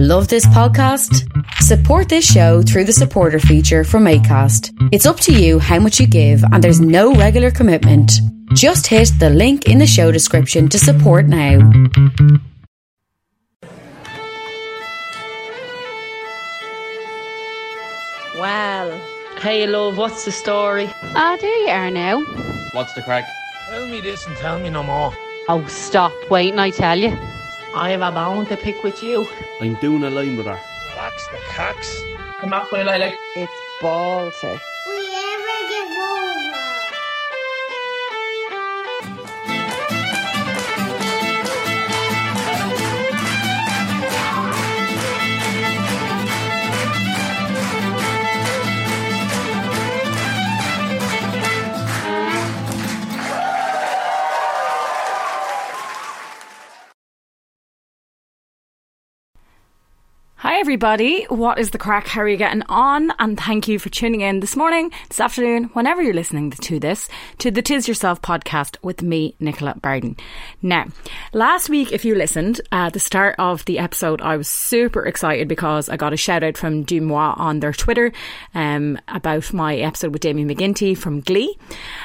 Love this podcast? Support this show through the supporter feature from ACAST. It's up to you how much you give, and there's no regular commitment. Just hit the link in the show description to support now. Well, hey love, what's the story? Ah, there you are now. What's the crack? Tell me this and tell me no more. Oh, stop waiting, I tell you. I have a bone to pick with you. I'm doing a line with her. Relax the cocks. Come up with like It's Baltic. Hi, everybody. What is the crack? How are you getting on? And thank you for tuning in this morning, this afternoon, whenever you're listening to this, to the Tis Yourself podcast with me, Nicola Barden. Now, last week, if you listened at the start of the episode, I was super excited because I got a shout out from Dumois on their Twitter um, about my episode with Damian McGinty from Glee.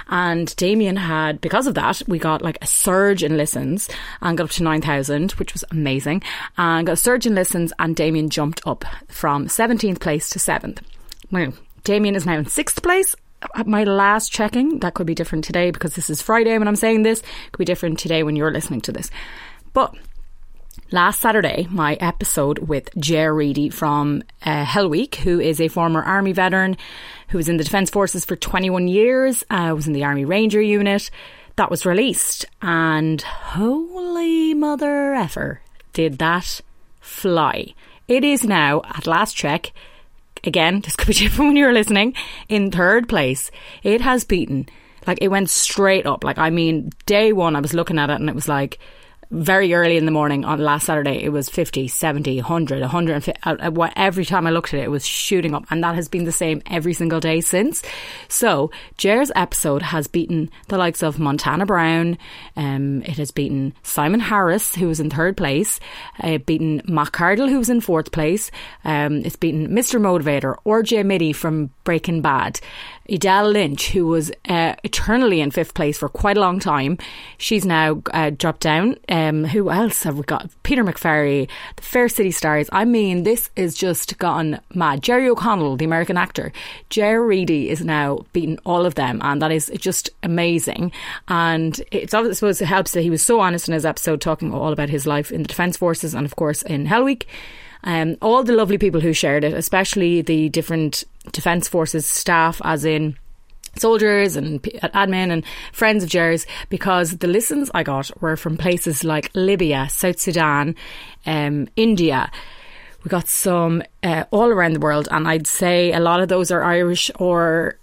And Damian had, because of that, we got like a surge in listens and got up to 9,000, which was amazing. And got a surge in listens, and Damian jumped up from 17th place to 7th. Now, Damian is now in 6th place. At my last checking, that could be different today because this is Friday when I'm saying this, could be different today when you're listening to this. But last Saturday, my episode with Jer Reedy from uh, Hell Week, who is a former army veteran who was in the Defence Forces for 21 years, uh, was in the Army Ranger unit, that was released. And holy mother effer, did that fly. It is now, at last check, again, this could be different when you're listening, in third place. It has beaten, like, it went straight up. Like, I mean, day one, I was looking at it and it was like, very early in the morning on last Saturday, it was 50, 70, 100, 150. uh, uh, Every time I looked at it, it was shooting up. And that has been the same every single day since. So, Jer's episode has beaten the likes of Montana Brown. Um, it has beaten Simon Harris, who was in third place. Uh, beaten Matt Cardle, who was in fourth place. Um, it's beaten Mr. Motivator, RJ Mitte from Breaking Bad. Edele Lynch, who was uh, eternally in fifth place for quite a long time, she's now uh, dropped down. Um, who else have we got? Peter McFerry, the Fair City Stars. I mean, this is just gone mad. Jerry O'Connell, the American actor, Jerry Reedy is now beating all of them, and that is just amazing. And it's obviously, I suppose it helps that he was so honest in his episode, talking all about his life in the Defence Forces and, of course, in Hell Week. Um, all the lovely people who shared it, especially the different Defence Forces staff, as in soldiers and p- admin and friends of Jerry's, because the listens I got were from places like Libya, South Sudan, um, India. We got some uh, all around the world, and I'd say a lot of those are Irish or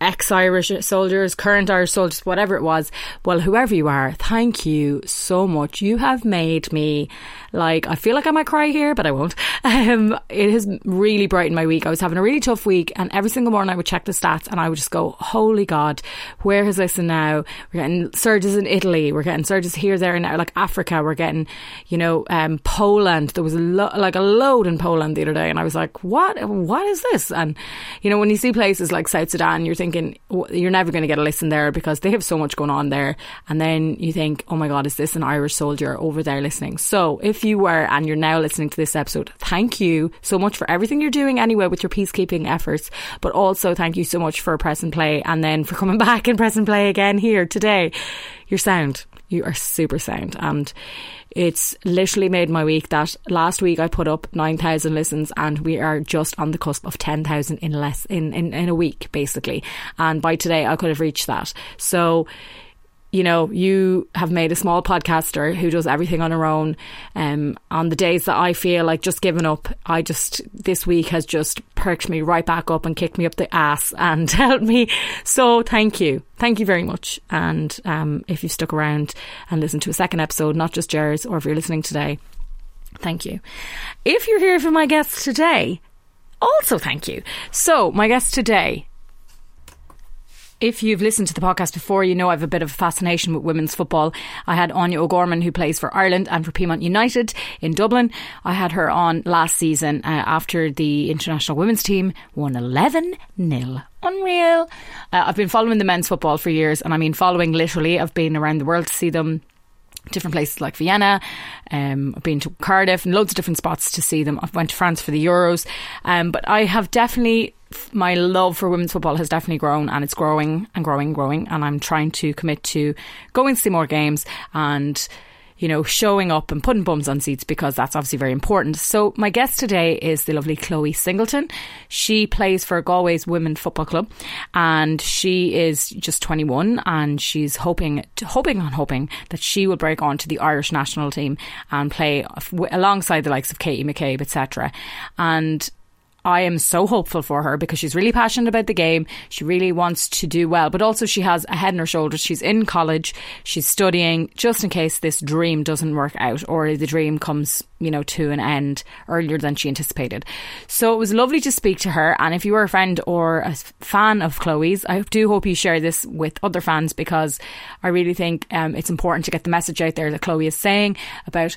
ex Irish soldiers, current Irish soldiers, whatever it was. Well, whoever you are, thank you so much. You have made me like, I feel like I might cry here, but I won't. Um, it has really brightened my week. I was having a really tough week, and every single morning I would check the stats and I would just go, Holy God, where has this now? We're getting surges in Italy, we're getting surges here, there, and now, like Africa, we're getting, you know, um, Poland. There was lo- like a load in Poland the other day, and I was like, What? What is this? And, you know, when you see places like South Sudan, you're thinking, You're never going to get a listen there because they have so much going on there. And then you think, Oh my God, is this an Irish soldier over there listening? So if you were and you're now listening to this episode, thank you so much for everything you're doing anyway with your peacekeeping efforts. But also thank you so much for press and play and then for coming back and press and play again here today. You're sound. You are super sound. And it's literally made my week that last week I put up 9,000 listens and we are just on the cusp of 10,000 in less, in, in, in a week basically. And by today I could have reached that. So, you know, you have made a small podcaster who does everything on her own. Um, on the days that I feel like just giving up, I just, this week has just perked me right back up and kicked me up the ass and helped me. So thank you. Thank you very much. And, um, if you've stuck around and listened to a second episode, not just Jers, or if you're listening today, thank you. If you're here for my guest today, also thank you. So, my guest today If you've listened to the podcast before, you know I have a bit of a fascination with women's football. I had Áine O'Gorman, who plays for Ireland and for Peamount United in Dublin. I had her on last season uh, after the international women's team won 11 0 unreal. Uh, I've been following the men's football for years, and I mean following literally. I've been around the world to see them. Different places like Vienna, um, I've been to Cardiff and loads of different spots to see them. I've went to France for the Euros, um, but I have definitely my love for women's football has definitely grown and it's growing and growing, and growing. And I'm trying to commit to going to see more games and you know, showing up and putting bums on seats because that's obviously very important. So my guest today is the lovely Chloe Singleton. She plays for Galway's Women Football Club and she is just 21 and she's hoping, hoping and hoping that she will break on to the Irish national team and play alongside the likes of Katie McCabe, etc. And I am so hopeful for her because she's really passionate about the game. She really wants to do well, but also she has a head on her shoulders. She's in college. She's studying just in case this dream doesn't work out or the dream comes, you know, to an end earlier than she anticipated. So it was lovely to speak to her. And if you are a friend or a fan of Chloe's, I do hope you share this with other fans because I really think um, it's important to get the message out there that Chloe is saying about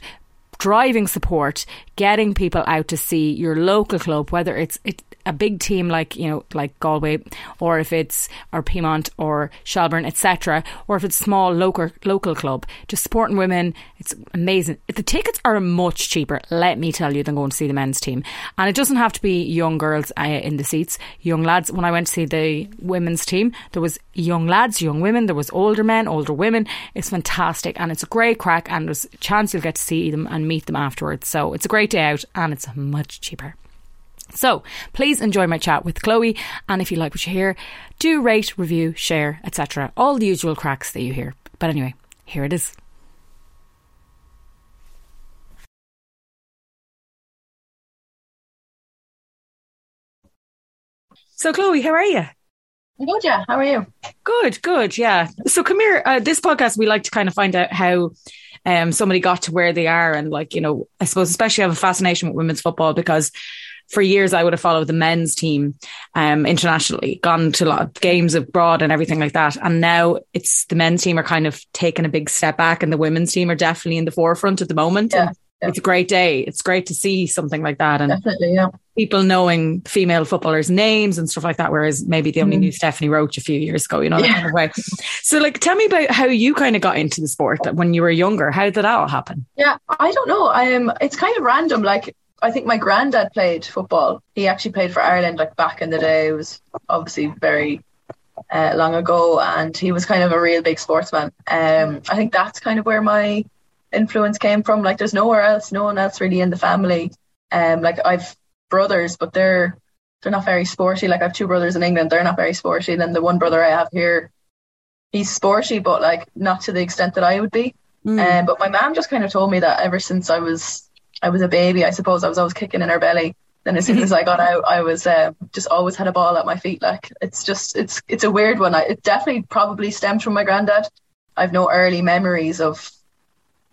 driving support, getting people out to see your local club, whether it's it, a big team like you know like Galway, or if it's or Peamount or Shelbourne, etc., or if it's small local local club, just supporting women. It's amazing. The tickets are much cheaper, let me tell you, than going to see the men's team, and it doesn't have to be young girls uh, in the seats, young lads. When I went to see the women's team, there was young lads, young women, there was older men, older women. It's fantastic, and it's a great crack, and there's a chance you'll get to see them and meet them afterwards. So it's a great day out, and it's much cheaper. So please enjoy my chat with Chloe, and if you like what you hear, do rate, review, share, etc. All the usual cracks that you hear. But anyway, here it is. So, Chloe, how are you? Yeah. How are you? Good, good, yeah. So, come here. Uh, this podcast, we like to kind of find out how um, somebody got to where they are, and like you know, I suppose especially I have a fascination with women's football because for years I would have followed the men's team um, internationally, gone to a lot of games abroad and everything like that. And now it's the men's team are kind of taking a big step back, and the women's team are definitely in the forefront at the moment. Yeah, yeah. It's a great day. It's great to see something like that, and definitely, yeah. People knowing female footballers' names and stuff like that, whereas maybe they only mm. knew Stephanie Roche a few years ago, you know, that yeah. kind of way. So, like, tell me about how you kind of got into the sport when you were younger. How did that all happen? Yeah, I don't know. Um, it's kind of random. Like, I think my granddad played football. He actually played for Ireland like back in the day. It was obviously very uh, long ago, and he was kind of a real big sportsman. Um, I think that's kind of where my influence came from. Like, there's nowhere else, no one else really in the family. Um, like I've brothers, but they're they're not very sporty. Like I have two brothers in England, they're not very sporty. And then the one brother I have here, he's sporty, but like not to the extent that I would be. Mm. Um, but my mom just kind of told me that ever since I was I was a baby, I suppose I was always kicking in her belly. Then as soon as I got out, I was uh, just always had a ball at my feet. Like it's just it's it's a weird one. I, it definitely probably stems from my granddad. I've no early memories of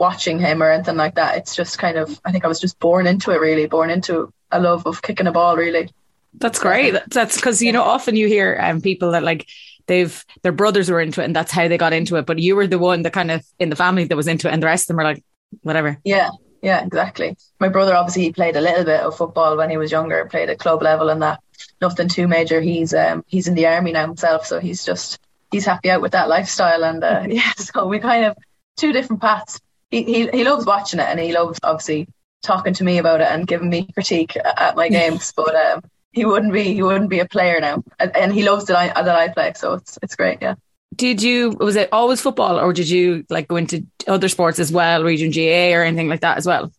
watching him or anything like that. It's just kind of I think I was just born into it. Really, born into a love of kicking a ball. Really. That's great. That's because you know often you hear um, people that like they've their brothers were into it and that's how they got into it. But you were the one that kind of in the family that was into it, and the rest of them were like whatever. Yeah, yeah, exactly. My brother obviously he played a little bit of football when he was younger, played at club level and that. Nothing too major. He's um he's in the army now himself, so he's just he's happy out with that lifestyle and uh, yeah, so we kind of two different paths. He, he he loves watching it and he loves obviously talking to me about it and giving me critique at my games, but um he wouldn't be he wouldn't be a player now, and, and he loves that I that I play, so it's it's great. Yeah. Did you was it always football or did you like go into other sports as well region GAA or anything like that as well?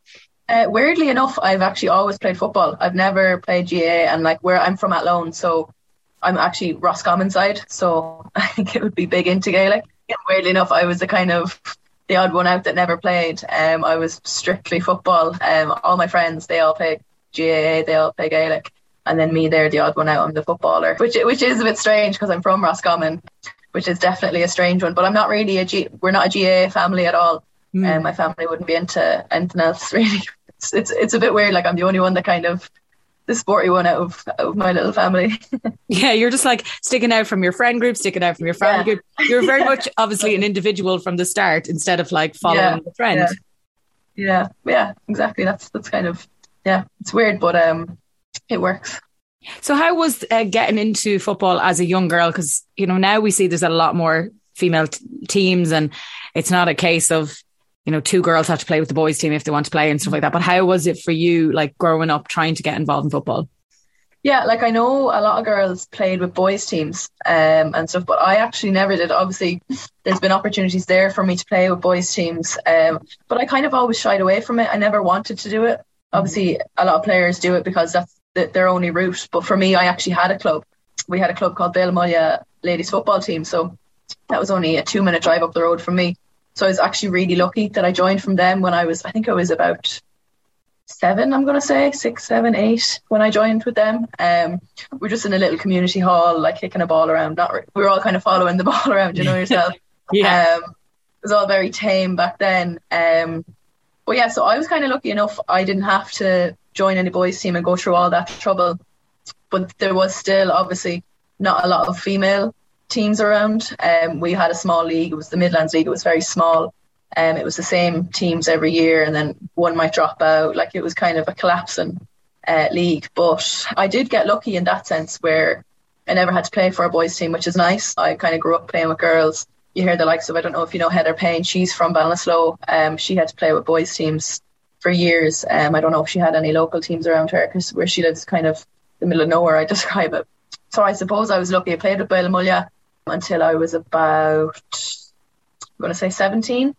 Uh, weirdly enough I've actually always played football. I've never played GAA, and like where I'm from Athlone so I'm actually Roscommon side so I think it would be big into Gaelic. And weirdly enough I was the kind of the odd one out that never played um, I was strictly football um, all my friends they all play GAA they all play Gaelic and then me there the odd one out I'm the footballer which which is a bit strange because I'm from Roscommon which is definitely a strange one. But I'm not really a G. We're not a GAA family at all, mm. um, my family wouldn't be into anything else really. It's, it's it's a bit weird. Like I'm the only one that kind of the sporty one out of, out of my little family. yeah, you're just like sticking out from your friend group, sticking out from your family Yeah. group. You're very much obviously an individual from the start instead of like following Yeah, the trend. yeah. yeah, yeah, exactly. That's that's kind of yeah, it's weird, but um, it works. So, how was uh, getting into football as a young girl? Because you know now we see there's a lot more female t- teams, and it's not a case of you know two girls have to play with the boys team if they want to play and stuff like that. But how was it for you, like growing up, trying to get involved in football? Yeah, like I know a lot of girls played with boys teams um, and stuff, but I actually never did. Obviously, there's been opportunities there for me to play with boys teams, um, but I kind of always shied away from it. I never wanted to do it. Obviously, a lot of players do it because that's the, their only route. But for me, I actually had a club. We had a club called Bailmullia Ladies Football Team, so that was only a two minute drive up the road from me. So I was actually really lucky that I joined from them when I was, I think I was about seven, I'm going to say, six, seven, eight, when I joined with them. Um, we're just in a little community hall, like kicking a ball around. Not re- we were all kind of following the ball around, you know yourself. Yeah. Um, it was all very tame back then. Um, but yeah, so I was kind of lucky enough. I didn't have to join any boys team and go through all that trouble. But there was still obviously not a lot of female teams around. Um, we had a small league. It was the Midlands League. It was very small. Um, it was the same teams every year, and then one might drop out. Like it was kind of a collapsing uh, league. But I did get lucky in that sense where I never had to play for a boys team, which is nice. I kind of grew up playing with girls. You hear the likes of I don't know if you know Heather Payne. She's from Ballinasloe. Um, she had to play with boys teams for years. Um, I don't know if she had any local teams around her because where she lives, kind of the middle of nowhere. I describe it. So I suppose I was lucky. I played with Bailmullia until I was about I'm going to say 17,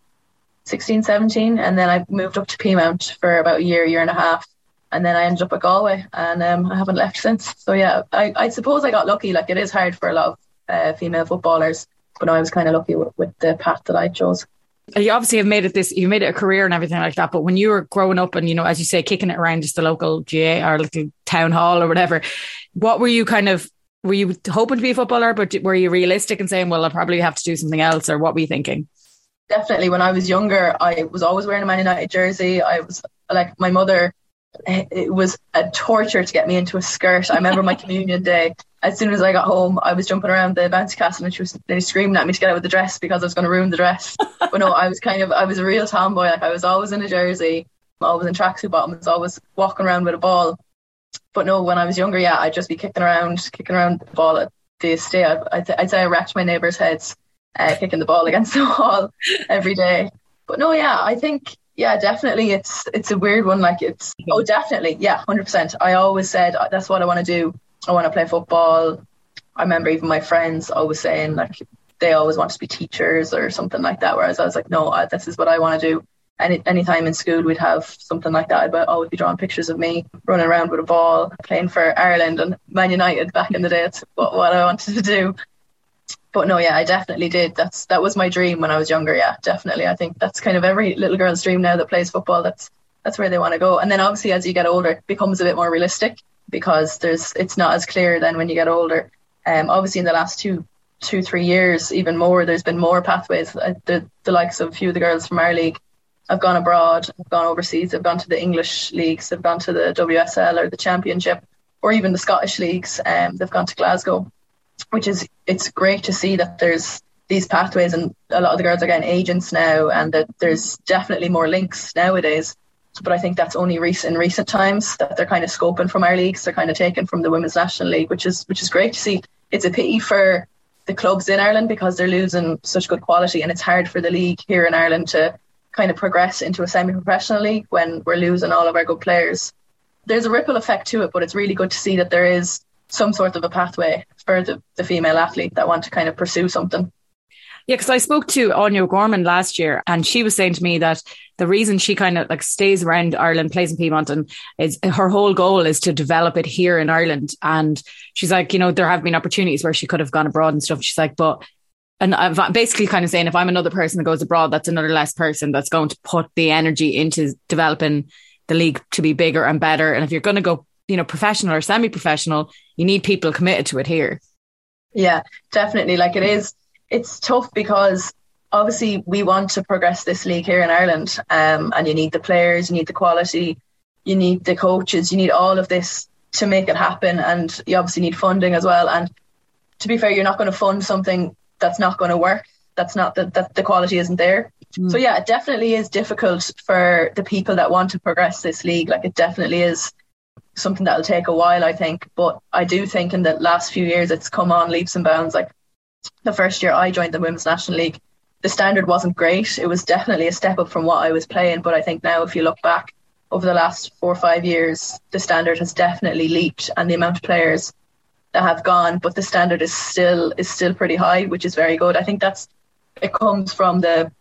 16, 17, and then I moved up to Peamount for about a year, year and a half, and then I ended up at Galway, and um, I haven't left since. So yeah, I, I suppose I got lucky. Like it is hard for a lot of uh, female footballers, but I was kind of lucky with, with the path that I chose. You obviously have made it this, you made it a career and everything like that. But when you were growing up and, you know, as you say, kicking it around just the local GAA or little town hall or whatever, what were you kind of, were you hoping to be a footballer, but were you realistic and saying, well, I'll probably have to do something else or what were you thinking? Definitely. When I was younger, I was always wearing a Man United jersey. I was like, my mother, eh, it was a torture to get me into a skirt. I remember my communion day. As soon as I got home, I was jumping around the bouncy castle and she was screaming at me to get out with the dress because I was going to ruin the dress. but no, I was kind of, I was a real tomboy. Like I was always in a jersey, always in tracksuit bottoms, always walking around with a ball. But no, when I was younger, yeah, I'd just be kicking around, kicking around the ball at the estate. I'd, I'd, say I wrecked my neighbours' heads, uh, kicking the ball against the wall every day. But no, yeah, I think, yeah, definitely, it's it's a weird one. Like it's, oh, definitely, yeah, hundred percent. I always said uh, that's what I want to do. I want to play football. I remember even my friends always saying like they always wanted to be teachers or something like that. Whereas I was like, no, I, this is what I want to do. Any anytime in school we'd have something like that, I'd always be drawing pictures of me running around with a ball, playing for Ireland and Man United back in the day. It's what, what I wanted to do. But no, yeah, I definitely did. That's that was my dream when I was younger. Yeah, definitely. I think that's kind of every little girl's dream now that plays football. That's that's where they want to go. And then obviously as you get older, it becomes a bit more realistic because there's it's not as clear then when you get older. Um, obviously in the last two two three years, even more, there's been more pathways. Uh, the the likes of a few of the girls from our league have gone abroad, I've gone overseas, I've gone to the English leagues, I've gone to the WSL or the Championship, or even the Scottish leagues. Um, they've gone to Glasgow, which is it's great to see that there's these pathways, and a lot of the girls are getting agents now, and that there's definitely more links nowadays. But I think that's only recent in recent times that they're kind of scoping from our leagues. They're kind of taken from the Women's National League, which is which is great to see. It's a pity for the clubs in Ireland because they're losing such good quality, and it's hard for the league here in Ireland to kind of progress into a semi-professional league when we're losing all of our good players. There's a ripple effect to it, but it's really good to see that there is some sort of a pathway for the, the female athlete that want to kind of pursue something. Yeah, because I spoke to Áine Gorman last year, and she was saying to me that the reason she kind of like stays around Ireland, plays in Peamount, and is her whole goal is to develop it here in Ireland. And she's like, you know, there have been opportunities where she could have gone abroad and stuff. She's like, but and I'm basically kind of saying if I'm another person that goes abroad, that's another less person that's going to put the energy into developing the league to be bigger and better. And if you're going to go, you know, professional or semi-professional, you need people committed to it here. Yeah, definitely. Like it is, it's tough because obviously we want to progress this league here in Ireland, um, and you need the players, you need the quality, you need the coaches, you need all of this to make it happen, and you obviously need funding as well. And to be fair, you're not going to fund something that's not going to work. That's not that that the quality isn't there. Mm. So yeah, it definitely is difficult for the people that want to progress this league. Like it definitely is something that'll take a while, I think. But I do think in the last few years it's come on leaps and bounds. Like the first year I joined the Women's National League, the standard wasn't great. It was definitely a step up from what I was playing. But I think now if you look back over the last four or five years, the standard has definitely leaped and the amount of players have gone, but the standard is still is still pretty high, which is very good. I think that's it comes from the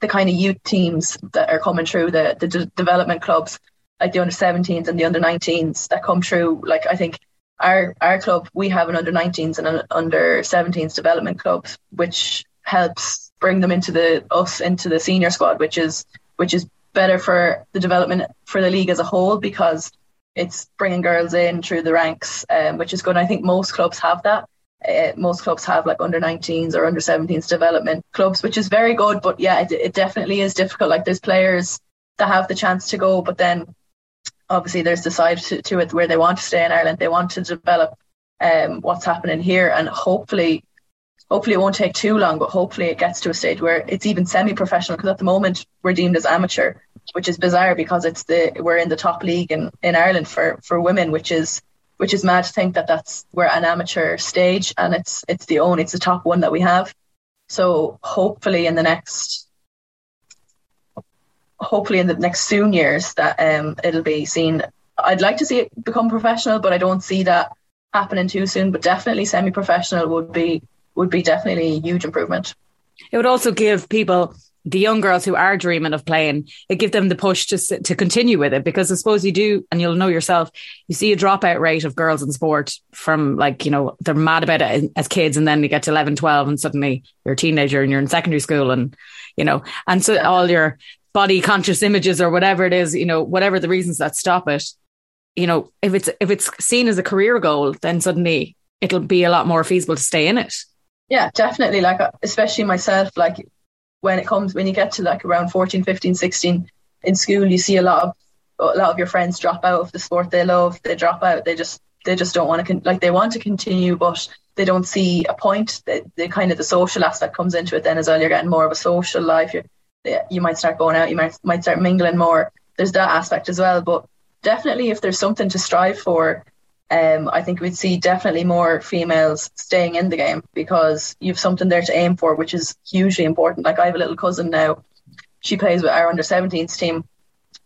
the kind of youth teams that are coming through the the d- development clubs like the under 17s and the under 19s that come through like I think our our club we have an under 19s and an under 17s development club which helps bring them into the us into the senior squad which is which is better for the development for the league as a whole because it's bringing girls in through the ranks um, which is good I think most clubs have that uh, most clubs have like under 19s or under 17s development clubs, which is very good. But yeah, it, it definitely is difficult. Like there's players that have the chance to go, but then obviously there's the side to, to it where they want to stay in Ireland. They want to develop um, what's happening here, and hopefully, hopefully it won't take too long. But hopefully it gets to a stage where it's even semi-professional. Because at the moment we're deemed as amateur, which is bizarre because it's the we're in the top league in, in Ireland for for women, which is which is mad to think that that's we're an amateur stage and it's it's the only it's the top one that we have. So hopefully in the next hopefully in the next soon years that um it'll be seen. I'd like to see it become professional, but I don't see that happening too soon. But definitely semi-professional would be would be definitely a huge improvement. It would also give people the young girls who are dreaming of playing, it give them the push to to continue with it because I suppose you do, and you'll know yourself. You see a dropout rate of girls in sport from like you know they're mad about it as kids, and then you get to 11, 12 and suddenly you're a teenager and you're in secondary school, and you know, and so all your body conscious images or whatever it is, you know, whatever the reasons that stop it, you know, if it's if it's seen as a career goal, then suddenly it'll be a lot more feasible to stay in it. Yeah, definitely. Like uh, especially myself, like when it comes when you get to like around 14 15 16 in school you see a lot of a lot of your friends drop out of the sport they love. They drop out. They just they just don't want to con- like they want to continue but they don't see a point. That the kind of the social aspect comes into it then as well. You're getting more of a social life. You you might start going out. You might might start mingling more. There's that aspect as well. But definitely if there's something to strive for um, I think we'd see definitely more females staying in the game because you've something there to aim for, which is hugely important. Like I have a little cousin now, she plays with our under 17s team.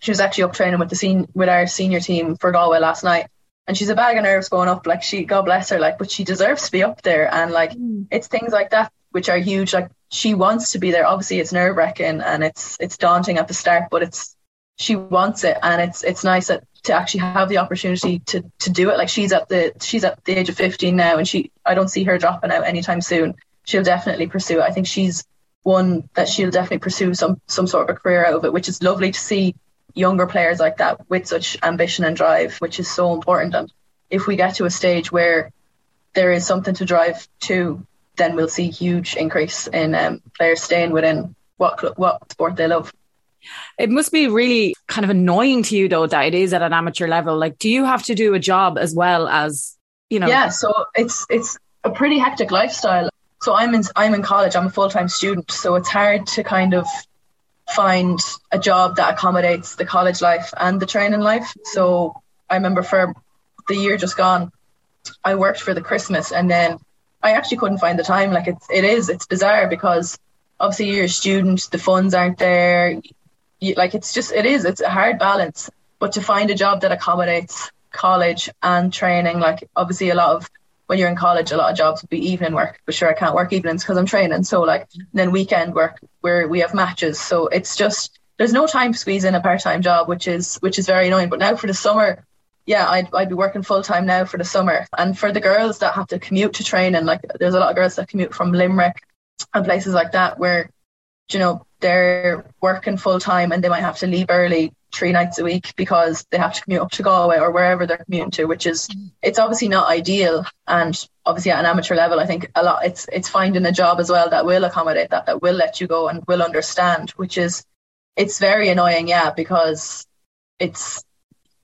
She was actually up training with the sen- with our senior team for Galway last night, and she's a bag of nerves going up. Like she, God bless her, like, but she deserves to be up there. And like, mm. it's things like that which are huge. Like she wants to be there. Obviously, it's nerve wracking and it's it's daunting at the start, but it's she wants it, and it's it's nice that to actually have the opportunity to to do it. Like she's at the she's at the age of 15 now, and she I don't see her dropping out anytime soon. She'll definitely pursue it. I think she's one that she'll definitely pursue some some sort of a career out of it, which is lovely to see younger players like that with such ambition and drive, which is so important. And if we get to a stage where there is something to drive to, then we'll see huge increase in um, players staying within what what sport they love. It must be really kind of annoying to you though that it is at an amateur level. Like, do you have to do a job as well as you know? Yeah, so it's it's a pretty hectic lifestyle. So I'm in I'm in college. I'm a full time student, so it's hard to kind of find a job that accommodates the college life and the training life. So I remember for the year just gone, I worked for the Christmas, and then I actually couldn't find the time. Like it's it is it's bizarre because obviously you're a student, the funds aren't there, you, like it's just it is it's a hard balance. But to find a job that accommodates college and training like obviously a lot of when you're in college a lot of jobs would be evening work but sure I can't work evenings because I'm training. So like then weekend work where we have matches. So it's just there's no time to squeeze in a part-time job which is which is very annoying. But now for the summer yeah I'd, I'd be working full-time now for the summer. And for the girls that have to commute to training like there's a lot of girls that commute from Limerick and places like that where you know they're working full time and they might have to leave early three nights a week because they have to commute up to Galway or wherever they're commuting to, which is it's obviously not ideal. And obviously at an amateur level, I think a lot it's it's finding a job as well that will accommodate that, that will let you go and will understand, which is it's very annoying, yeah, because it's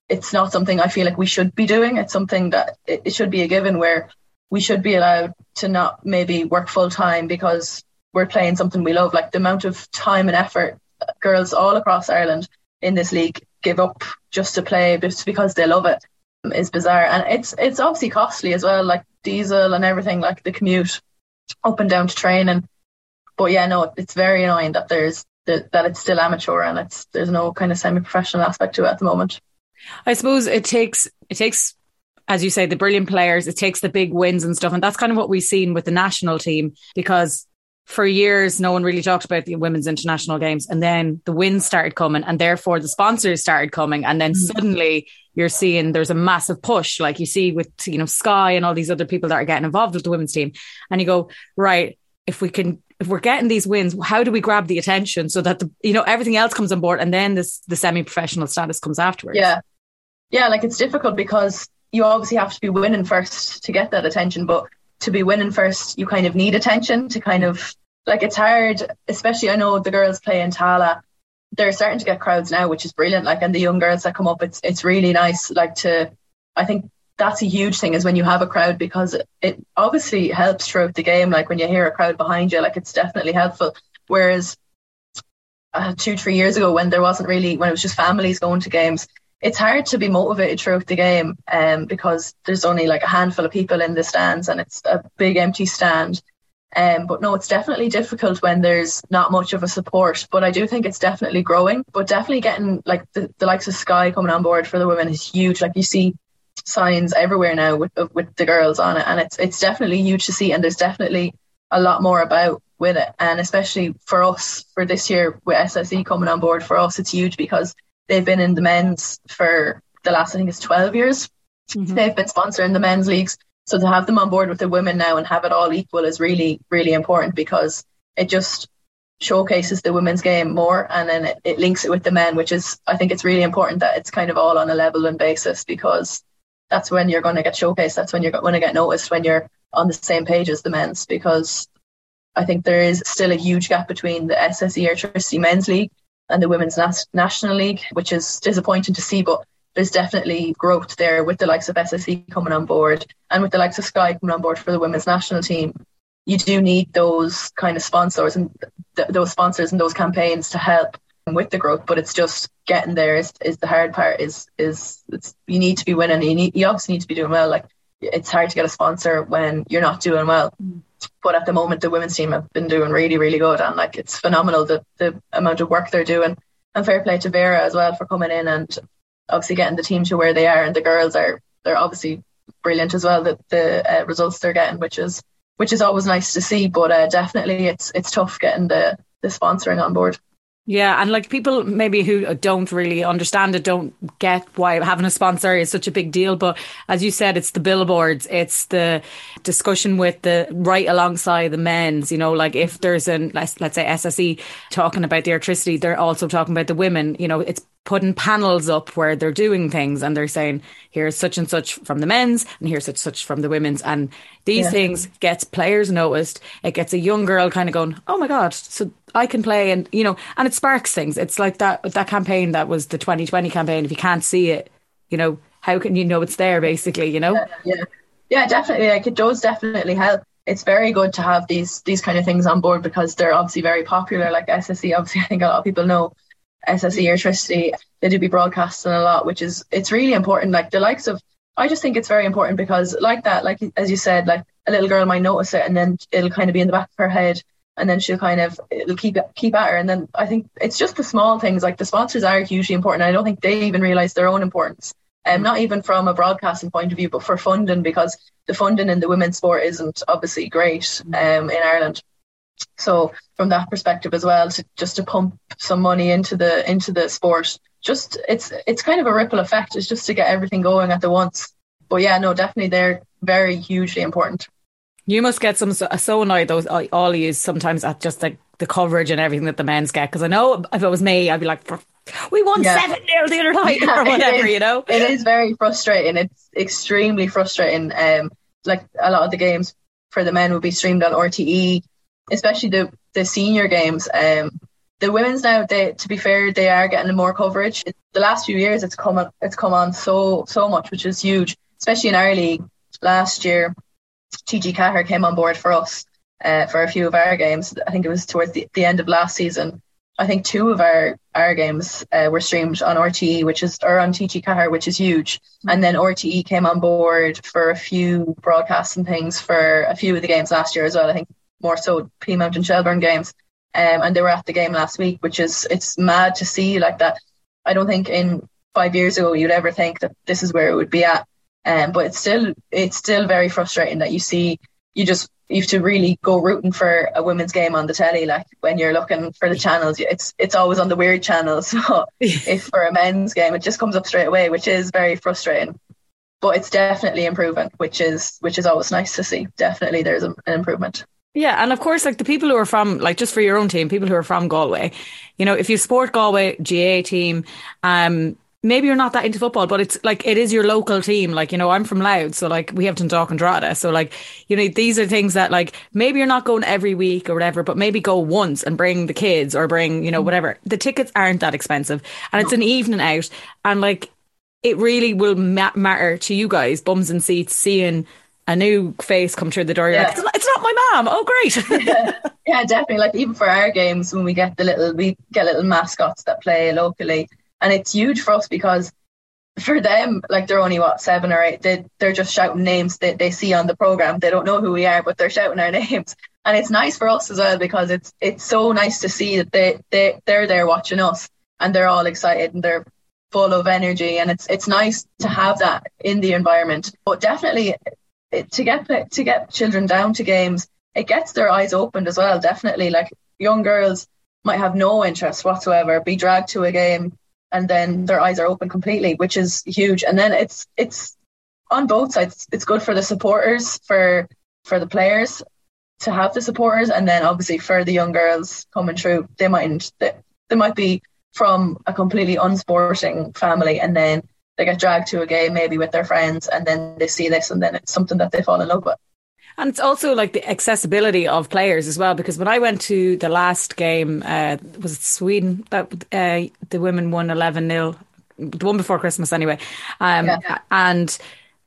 it's not something I feel like we should be doing. It's something that it, it should be a given where we should be allowed to not maybe work full time because we're playing something we love. Like the amount of time and effort girls all across Ireland in this league give up just to play just because they love it is bizarre. And it's it's obviously costly as well, like diesel and everything, like the commute up and down to training. But yeah, no, it's very annoying that there's that, that it's still amateur and it's there's no kind of semi professional aspect to it at the moment. I suppose it takes it takes as you say the brilliant players it takes the big wins and stuff and that's kind of what we've seen with the national team because for years no one really talked about the women's international games. And then the wins started coming and therefore the sponsors started coming. And then mm. suddenly you're seeing there's a massive push like you see with you know Sky and all these other people that are getting involved with the women's team. And you go right if we can if we're getting these wins, how do we grab the attention so that the you know everything else comes on board and then this the semi professional status comes afterwards? Yeah, yeah, like it's difficult because you obviously have to be winning first to get that attention, but to be winning first, you kind of need attention to kind of like it's hard, especially I know the girls play in Tallaght. They're starting to get crowds now, which is brilliant. Like, and the young girls that come up, it's it's really nice. Like to, I think that's a huge thing is when you have a crowd because it, it obviously helps throughout the game. Like when you hear a crowd behind you, like it's definitely helpful. Whereas uh, two, three years ago, when there wasn't really, when it was just families going to games, it's hard to be motivated throughout the game um, because there's only like a handful of people in the stands and it's a big empty stand. Um, but no, it's definitely difficult when there's not much of a support. But I do think it's definitely growing. But definitely getting like the, the likes of Sky coming on board for the women is huge. Like you see signs everywhere now with with the girls on it, and it's it's definitely huge to see. And there's definitely a lot more about with it, and especially for us for this year with SSE coming on board for us, it's huge because They've been in the men's for the last, I think it's 12 years. Mm-hmm. They've been sponsoring the men's leagues. So to have them on board with the women now and have it all equal is really, really important because it just showcases the women's game more and then it, it links it with the men, which is, I think it's really important that it's kind of all on a level and basis because that's when you're going to get showcased. That's when you're going to get noticed when you're on the same page as the men's because I think there is still a huge gap between the SSE Airtricity Men's League and the Women's Nas- National League, which is disappointing to see, but there's definitely growth there with the likes of SSE coming on board and with the likes of Sky coming on board for the women's national team. You do need those kind of sponsors and th- those sponsors and those campaigns to help with the growth, but it's just getting there is, is the hard part. Is is you need to be winning. You need you obviously need to be doing well. Like it's hard to get a sponsor when you're not doing well. Mm. But at the moment, the women's team have been doing really, really good, and like it's phenomenal the the amount of work they're doing. And fair play to Vera as well for coming in and obviously getting the team to where they are. And the girls are they're obviously brilliant as well. The the uh, results they're getting, which is which is always nice to see. But uh, definitely, it's it's tough getting the the sponsoring on board. Yeah, and like people maybe who don't really understand it don't get why having a sponsor is such a big deal. But as you said, it's the billboards, it's the discussion with the right alongside the men's. You know, like if there's an let's let's say SSE talking about the electricity, they're also talking about the women. You know, it's putting panels up where they're doing things and they're saying here's such and such from the men's and here's such such from the women's and these yeah. things gets players noticed it gets a young girl kind of going oh my god so I can play and you know and it sparks things. It's like that that campaign that was the 2020 campaign. If you can't see it you know how can you know it's there basically you know? Yeah yeah, yeah definitely. Like it does definitely help. It's very good to have these these kind of things on board because they're obviously very popular. Like SSE obviously I think a lot of people know SSE Airtricity, they do be broadcasting a lot, which is it's really important. Like the likes of, I just think it's very important because like that, like as you said, like a little girl might notice it and then it'll kind of be in the back of her head, and then she'll kind of it'll keep keep at her. And then I think it's just the small things. Like the sponsors are hugely important. I don't think they even realize their own importance. Um, not even from a broadcasting point of view, but for funding because the funding in the women's sport isn't obviously great um, in Ireland. So from that perspective as well, to just to pump some money into the into the sport, just it's it's kind of a ripple effect. It's just to get everything going at the once. But yeah, no, definitely they're very hugely important. You must get some so annoyed those all you sometimes at just like the coverage and everything that the men's get because I know if it was me I'd be like we won yeah. seven nil the other night yeah, or whatever is, you know it is very frustrating it's extremely frustrating um like a lot of the games for the men will be streamed on RTE especially the the senior games. Um, the women's now, they to be fair, they are getting more coverage. The last few years, it's come on, it's come on so so much, which is huge, especially in our league. Last year, TG4 came on board for us uh, for a few of our games. I think it was towards the, the end of last season. I think two of our our games uh, were streamed on RTE, which is or on TG4, which is huge. And then RTE came on board for a few broadcasts and things for a few of the games last year as well. I think more so Peamount and Shelbourne games. Um, and they were at the game last week, which is it's mad to see like that. I don't think in five years ago you'd ever think that this is where it would be at. Um, but it's still it's still very frustrating that you see you just you have to really go rooting for a women's game on the telly. Like when you're looking for the channels, it's it's always on the weird channels. So if for a men's game, it just comes up straight away, which is very frustrating. But it's definitely improving, which is which is always nice to see. Definitely, there's an improvement. Yeah, and of course, like the people who are from, like just for your own team, people who are from Galway, you know, if you support Galway GAA team, um, maybe you're not that into football, but it's like it is your local team. Like, you know, I'm from Louth, so like we have Dundalk and Drogheda. So like, you know, these are things that like maybe you're not going every week or whatever, but maybe go once and bring the kids or bring, you know, mm-hmm. whatever. The tickets aren't that expensive and it's an evening out and like it really will ma- matter to you guys, bums and seats, seeing a new face come through the door. You're yeah. like, it's not, it's not, my mom. Oh, great. yeah. yeah, definitely. Like even for our games, when we get the little, we get little mascots that play locally, and it's huge for us because for them, like they're only what seven or eight. They they're just shouting names that they see on the program. They don't know who we are, but they're shouting our names, and it's nice for us as well because it's it's so nice to see that they they they're there watching us and they're all excited and they're full of energy and it's it's nice to have that in the environment. But definitely to get to get children down to games, it gets their eyes opened as well. Definitely, like young girls might have no interest whatsoever, be dragged to a game, and then their eyes are open completely, which is huge. And then it's it's on both sides. It's good for the supporters, for for the players to have the supporters, and then obviously for the young girls coming through, they might they, they might be from a completely unsporting family, and then they get dragged to a game maybe with their friends and then they see this and then it's something that they fall in love with. And it's also like the accessibility of players as well, because when I went to the last game, uh, was it Sweden that uh, the women won 11 0, the one before Christmas anyway. Um, yeah. And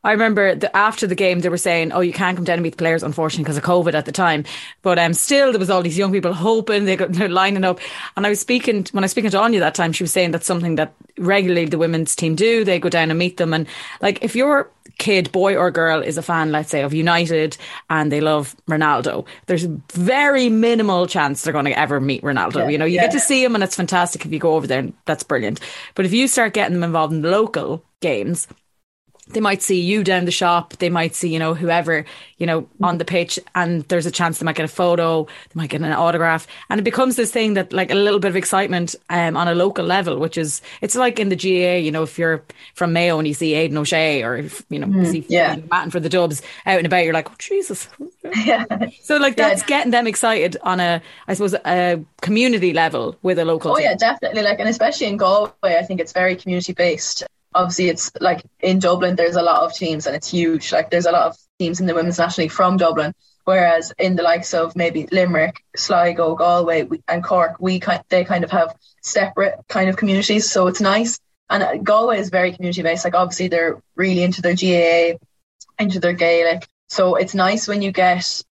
I remember the, after the game, they were saying, "Oh, you can't come down and meet the players, unfortunately, because of COVID at the time." But um, still, there was all these young people hoping they got they're lining up. And I was speaking when I was speaking to Áine that time, she was saying that's something that regularly the women's team do. They go down and meet them, and like if your kid, boy or girl, is a fan, let's say, of United and they love Ronaldo, there's very minimal chance they're going to ever meet Ronaldo. Yeah, you know, you yeah. get to see him, and it's fantastic if you go over there, and that's brilliant. But if you start getting them involved in the local games they might see you down the shop. They might see, you know, whoever, you know, on the pitch and there's a chance they might get a photo, they might get an autograph. And it becomes this thing that like a little bit of excitement um, on a local level, which is, it's like in the GAA, you know, if you're from Mayo and you see Aidan O'Shea or, if, you know, mm, see yeah. Matting for the Dubs out and about, you're like, oh, Jesus. Yeah. So like that's yeah. getting them excited on a, I suppose, a community level with a local Oh team. yeah, definitely. Like, and especially in Galway, I think it's very community based obviously it's like in Dublin there's a lot of teams and it's huge. Like there's a lot of teams in the women's national league from Dublin. Whereas in the likes of maybe Limerick, Sligo, Galway, and Cork, we kind they kind of have separate kind of communities. So it's nice. And uh, Galway is very community based. Like obviously they're really into their GAA, into their Gaelic. So it's nice when you get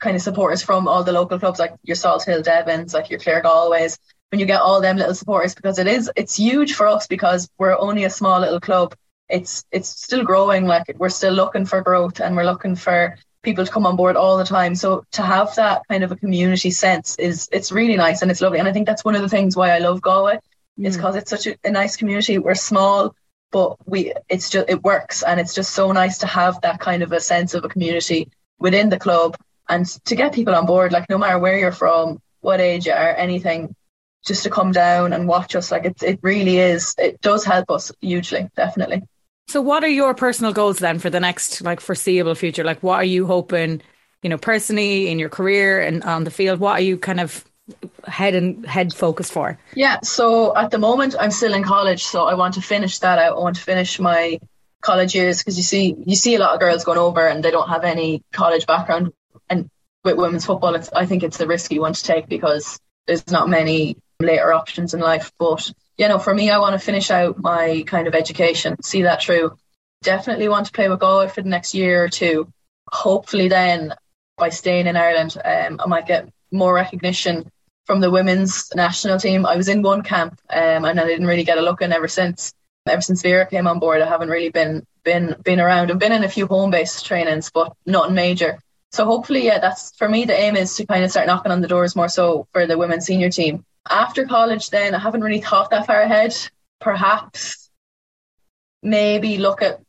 kind of supporters from all the local clubs like your Salthill Devons, like your Claregalways, when you get all them little supporters because it is it's huge for us because we're only a small little club. It's it's still growing, like we're still looking for growth and we're looking for people to come on board all the time. So to have that kind of a community sense is it's really nice and it's lovely. And I think that's one of the things why I love Galway. Mm. Is because it's such a, a nice community. We're small, but we it's just it works and it's just so nice to have that kind of a sense of a community within the club and to get people on board like no matter where you're from what age you are anything just to come down and watch us. Like it, it really is. It does help us hugely, definitely. So, what are your personal goals then for the next like foreseeable future? Like, what are you hoping, you know, personally in your career and on the field? What are you kind of head and head focused for? Yeah. So at the moment, I'm still in college, so I want to finish that out. I want to finish my college years because you see, you see a lot of girls going over and they don't have any college background. And with women's football, it's I think it's a risky one to take because there's not many later options in life. But you know, for me, I want to finish out my kind of education, see that through. Definitely want to play with Galway for the next year or two. Hopefully, then by staying in Ireland, um, I might get more recognition from the women's national team. I was in one camp um, and I didn't really get a look in ever since. Ever since Vera came on board, I haven't really been been been around. I've been in a few home based trainings, but nothing major. So hopefully, yeah, that's for me. The aim is to kind of start knocking on the doors more so for the women's senior team. After college, then I haven't really thought that far ahead. Perhaps maybe look at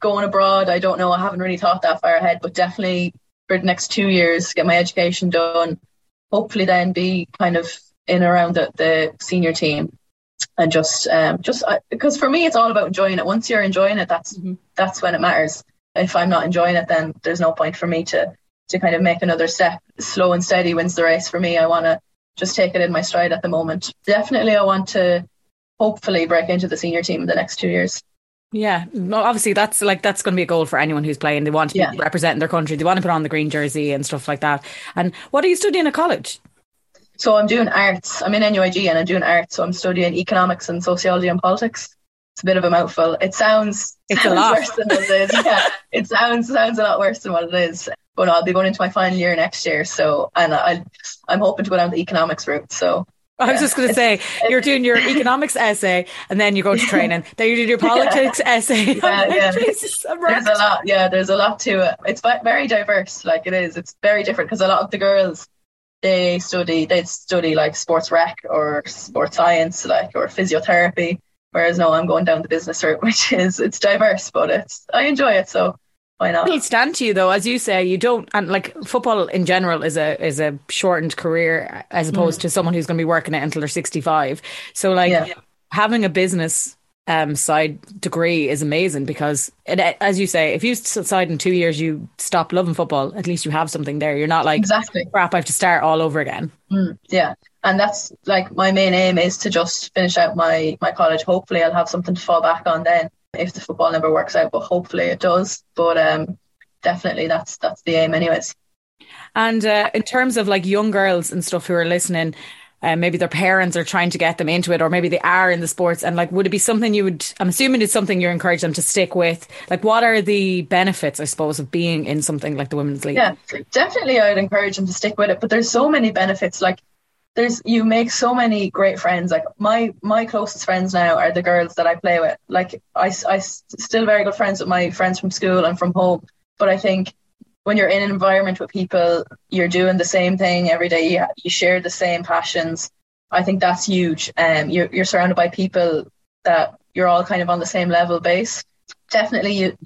going abroad. I don't know. I haven't really thought that far ahead, but definitely for the next two years, get my education done. Hopefully, then be kind of in around the, the senior team and just um just because for me it's all about enjoying it once you're enjoying it that's mm-hmm. that's when it matters if i'm not enjoying it then there's no point for me to to kind of make another step slow and steady wins the race for me i want to just take it in my stride at the moment definitely i want to hopefully break into the senior team in the next two years yeah, well, obviously that's like that's going to be a goal for anyone who's playing. They want to yeah. representing their country. They want to put on the green jersey and stuff like that. And what are you studying at college? So I'm doing arts. I'm in NUIG and I'm doing arts. So I'm studying economics and sociology and politics. It's a bit of a mouthful. It sounds it's sounds a lot worse than what it is. Yeah, it sounds sounds a lot worse than what it is. But I'll be going into my final year next year. So and I I'm hoping to go down the economics route. So I was just going to say, you're doing your economics essay and then you go to training. Then you do your politics yeah. essay. Yeah, yeah. Jesus, there's a lot. Yeah, there's a lot to it. It's very diverse. Like it is. It's very different because a lot of the girls, they study, they study like sports rec or sports science, like or physiotherapy. Whereas no, I'm going down the business route, which is it's diverse, but it's I enjoy it. So why not? It'll stand to you though, as you say. You don't, and like football in general is a is a shortened career as opposed mm. to someone who's going to be working it until they're sixty five. So like yeah. having a business um, side degree is amazing because, it, as you say, if you decide in two years you stop loving football, at least you have something there. You're not like exactly crap. I have to start all over again. Mm, yeah, and that's like my main aim is to just finish out my my college. Hopefully, I'll have something to fall back on then if the football never works out, but hopefully it does. But um, definitely that's that's the aim, anyways. And uh, in terms of like young girls and stuff who are listening, uh, maybe their parents are trying to get them into it, or maybe they are in the sports. And like, would it be something you would? I'm assuming it's something you encourage them to stick with. Like, what are the benefits, I suppose, of being in something like the women's league? Yeah, definitely, I would encourage them to stick with it. But there's so many benefits. Like, there's you make so many great friends. Like my my closest friends now are the girls that I play with. Like I I still very good friends with my friends from school and from home. But I think when you're in an environment with people, you're doing the same thing every day. You, you share the same passions. I think that's huge. Um, you're you're surrounded by people that you're all kind of on the same level base. Definitely, you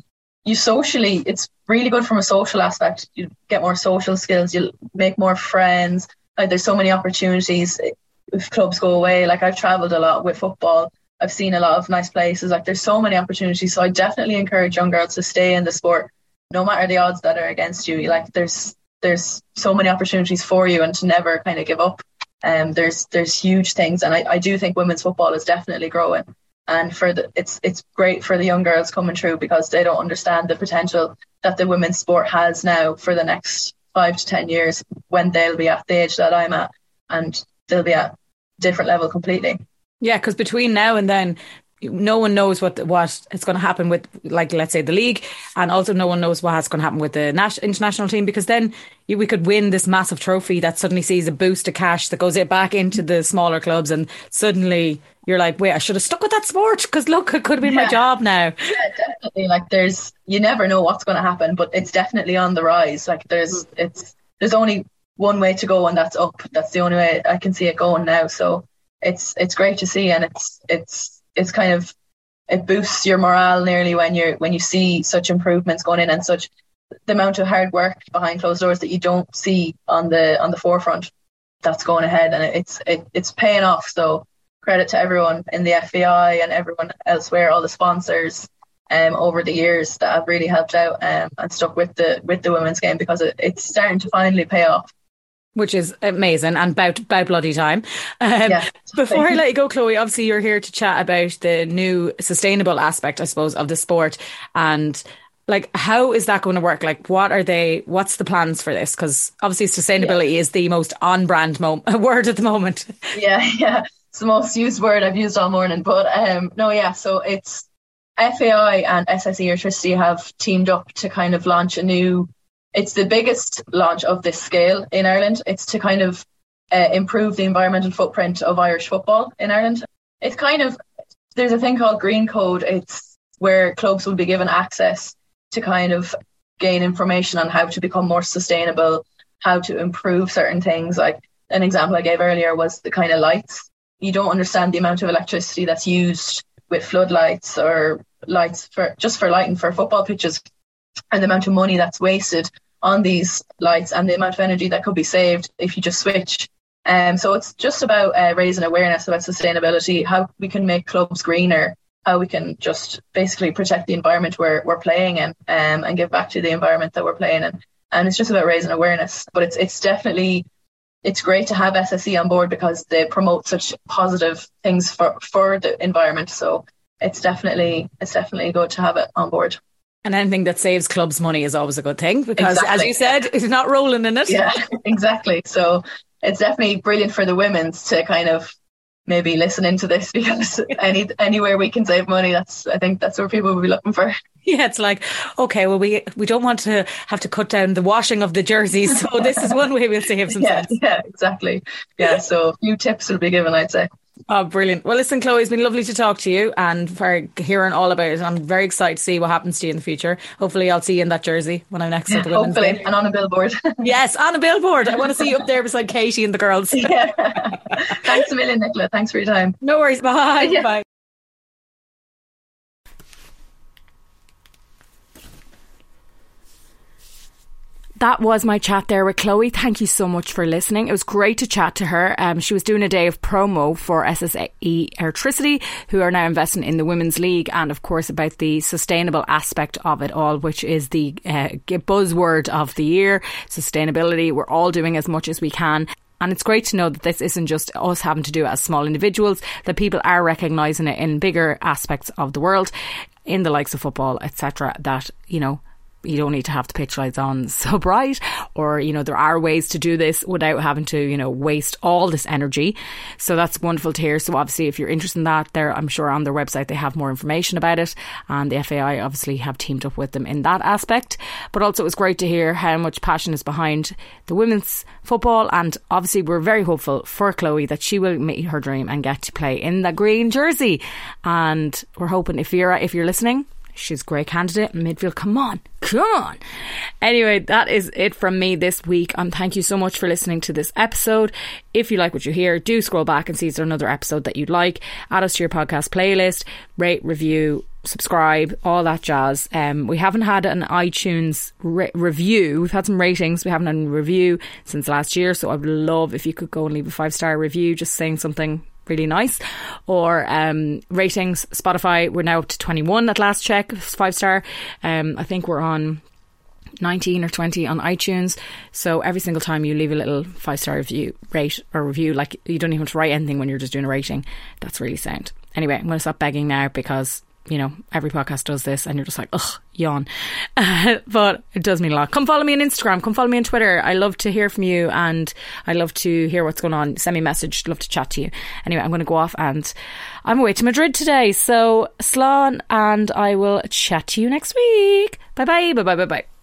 you socially, it's really good from a social aspect. You get more social skills. You make more friends like there's so many opportunities if clubs go away. Like I've travelled a lot with football. I've seen a lot of nice places. Like there's so many opportunities. So I definitely encourage young girls to stay in the sport, no matter the odds that are against you. Like there's there's so many opportunities for you, and to never kind of give up. Um, there's there's huge things, and I, I do think women's football is definitely growing. And for the it's it's great for the young girls coming through because they don't understand the potential that the women's sport has now for the next five to ten years when they'll be at the age that I'm at, and they'll be at different level completely. Yeah, because between now and then, no one knows what what is going to happen with, like, let's say the league, and also no one knows what's going to happen with the national international team. Because then we could win this massive trophy that suddenly sees a boost of cash that goes it back into the smaller clubs, and suddenly you're like, wait, I should have stuck with that sport because look, it could have been yeah. my job now. Yeah, definitely. Like, there's you never know what's going to happen, but it's definitely on the rise. Like, there's it's there's only one way to go, and that's up. That's the only way I can see it going now. So it's it's great to see, and it's it's it's kind of it boosts your morale nearly when you're when you see such improvements going in and such the amount of hard work behind closed doors that you don't see on the on the forefront that's going ahead and it's it, it's paying off so credit to everyone in the FAI and everyone elsewhere all the sponsors um, over the years that have really helped out um, and stuck with the with the women's game because it, it's starting to finally pay off which is amazing and about about bloody time. Um, yeah, before I let you go, Chloe, obviously you're here to chat about the new sustainable aspect, I suppose, of the sport and like how is that going to work? Like, what are they? What's the plans for this? Because obviously, sustainability yeah. is the most on-brand mo- word at the moment. Yeah, yeah, it's the most used word I've used all morning. But um, no, yeah, so it's FAI and SSE Airtricity have teamed up to kind of launch a new. It's the biggest launch of this scale in Ireland. It's to kind of uh, improve the environmental footprint of Irish football in Ireland. It's kind of there's a thing called Green Code. It's where clubs will be given access to kind of gain information on how to become more sustainable, how to improve certain things. Like an example I gave earlier was the kind of lights. You don't understand the amount of electricity that's used with floodlights or lights for just for lighting for football pitches and the amount of money that's wasted on these lights and the amount of energy that could be saved if you just switch. Um, so it's just about uh, raising awareness about sustainability, how we can make clubs greener, how we can just basically protect the environment we're, we're playing in um, and give back to the environment that we're playing in. And it's just about raising awareness. But it's it's definitely it's great to have SSE on board because they promote such positive things for, for the environment. So it's definitely it's definitely good to have it on board. And anything that saves clubs money is always a good thing because, exactly. as you said, it's not rolling in it. Yeah, exactly. So it's definitely brilliant for the women's to kind of maybe listening to this because any anywhere we can save money, that's I think that's where people will be looking for. Yeah, it's like okay, well we we don't want to have to cut down the washing of the jerseys, so this is one way we'll save some yeah, cents. Yeah, exactly. Yeah, so a few tips will be given, I'd say. Oh, brilliant. Well, listen, Chloe, it's been lovely to talk to you and for hearing all about it. I'm very excited to see what happens to you in the future. Hopefully, I'll see you in that jersey when I'm next at the women's Hopefully, and on a billboard. yes, on a billboard. I want to see you up there beside Katie and the girls. yeah. Thanks a million, Nicola. Thanks for your time. No worries. Bye. Yeah. Bye. That was my chat there with Chloe. Thank you so much for listening. It was great to chat to her. Um, she was doing a day of promo for SSE Airtricity, who are now investing in the Women's League, and of course about the sustainable aspect of it all, which is the uh, buzzword of the year sustainability. We're all doing as much as we can. And it's great to know that this isn't just us having to do it as small individuals, that people are recognising it in bigger aspects of the world in the likes of football, etc. That, you know, you don't need to have the pitch lights on so bright or you know there are ways to do this without having to you know waste all this energy. So that's wonderful to hear. So obviously if you're interested in that there I'm sure on their website they have more information about it and the FAI obviously have teamed up with them in that aspect. But also it was great to hear how much passion is behind the women's football and obviously we're very hopeful for Chloe that she will meet her dream and get to play in the green jersey. And we're hoping if you're if you're listening She's a great candidate midfield. Come on, come on. Anyway, that is it from me this week. Um, thank you so much for listening to this episode. If you like what you hear, do scroll back and see is there another episode that you'd like. Add us to your podcast playlist, rate, review, subscribe, all that jazz. Um, we haven't had an iTunes re- review. We've had some ratings. We haven't had a review since last year. So I would love if you could go and leave a five star review, just saying something really nice. Or um, ratings, Spotify, we're now up to 21 at last check, five star. Um, I think we're on 19 or 20 on iTunes. So every single time you leave a little five star review, rate or review, like you don't even have to write anything when you're just doing a rating. That's really sound. Anyway, I'm going to stop begging now because you know, every podcast does this and you're just like, ugh, yawn. but it does mean a lot. Come follow me on Instagram. Come follow me on Twitter. I love to hear from you and I love to hear what's going on. Send me a message. Love to chat to you. Anyway, I'm going to go off and I'm away to Madrid today. So, Slán, and I will chat to you next week. Bye bye. Bye bye. Bye bye.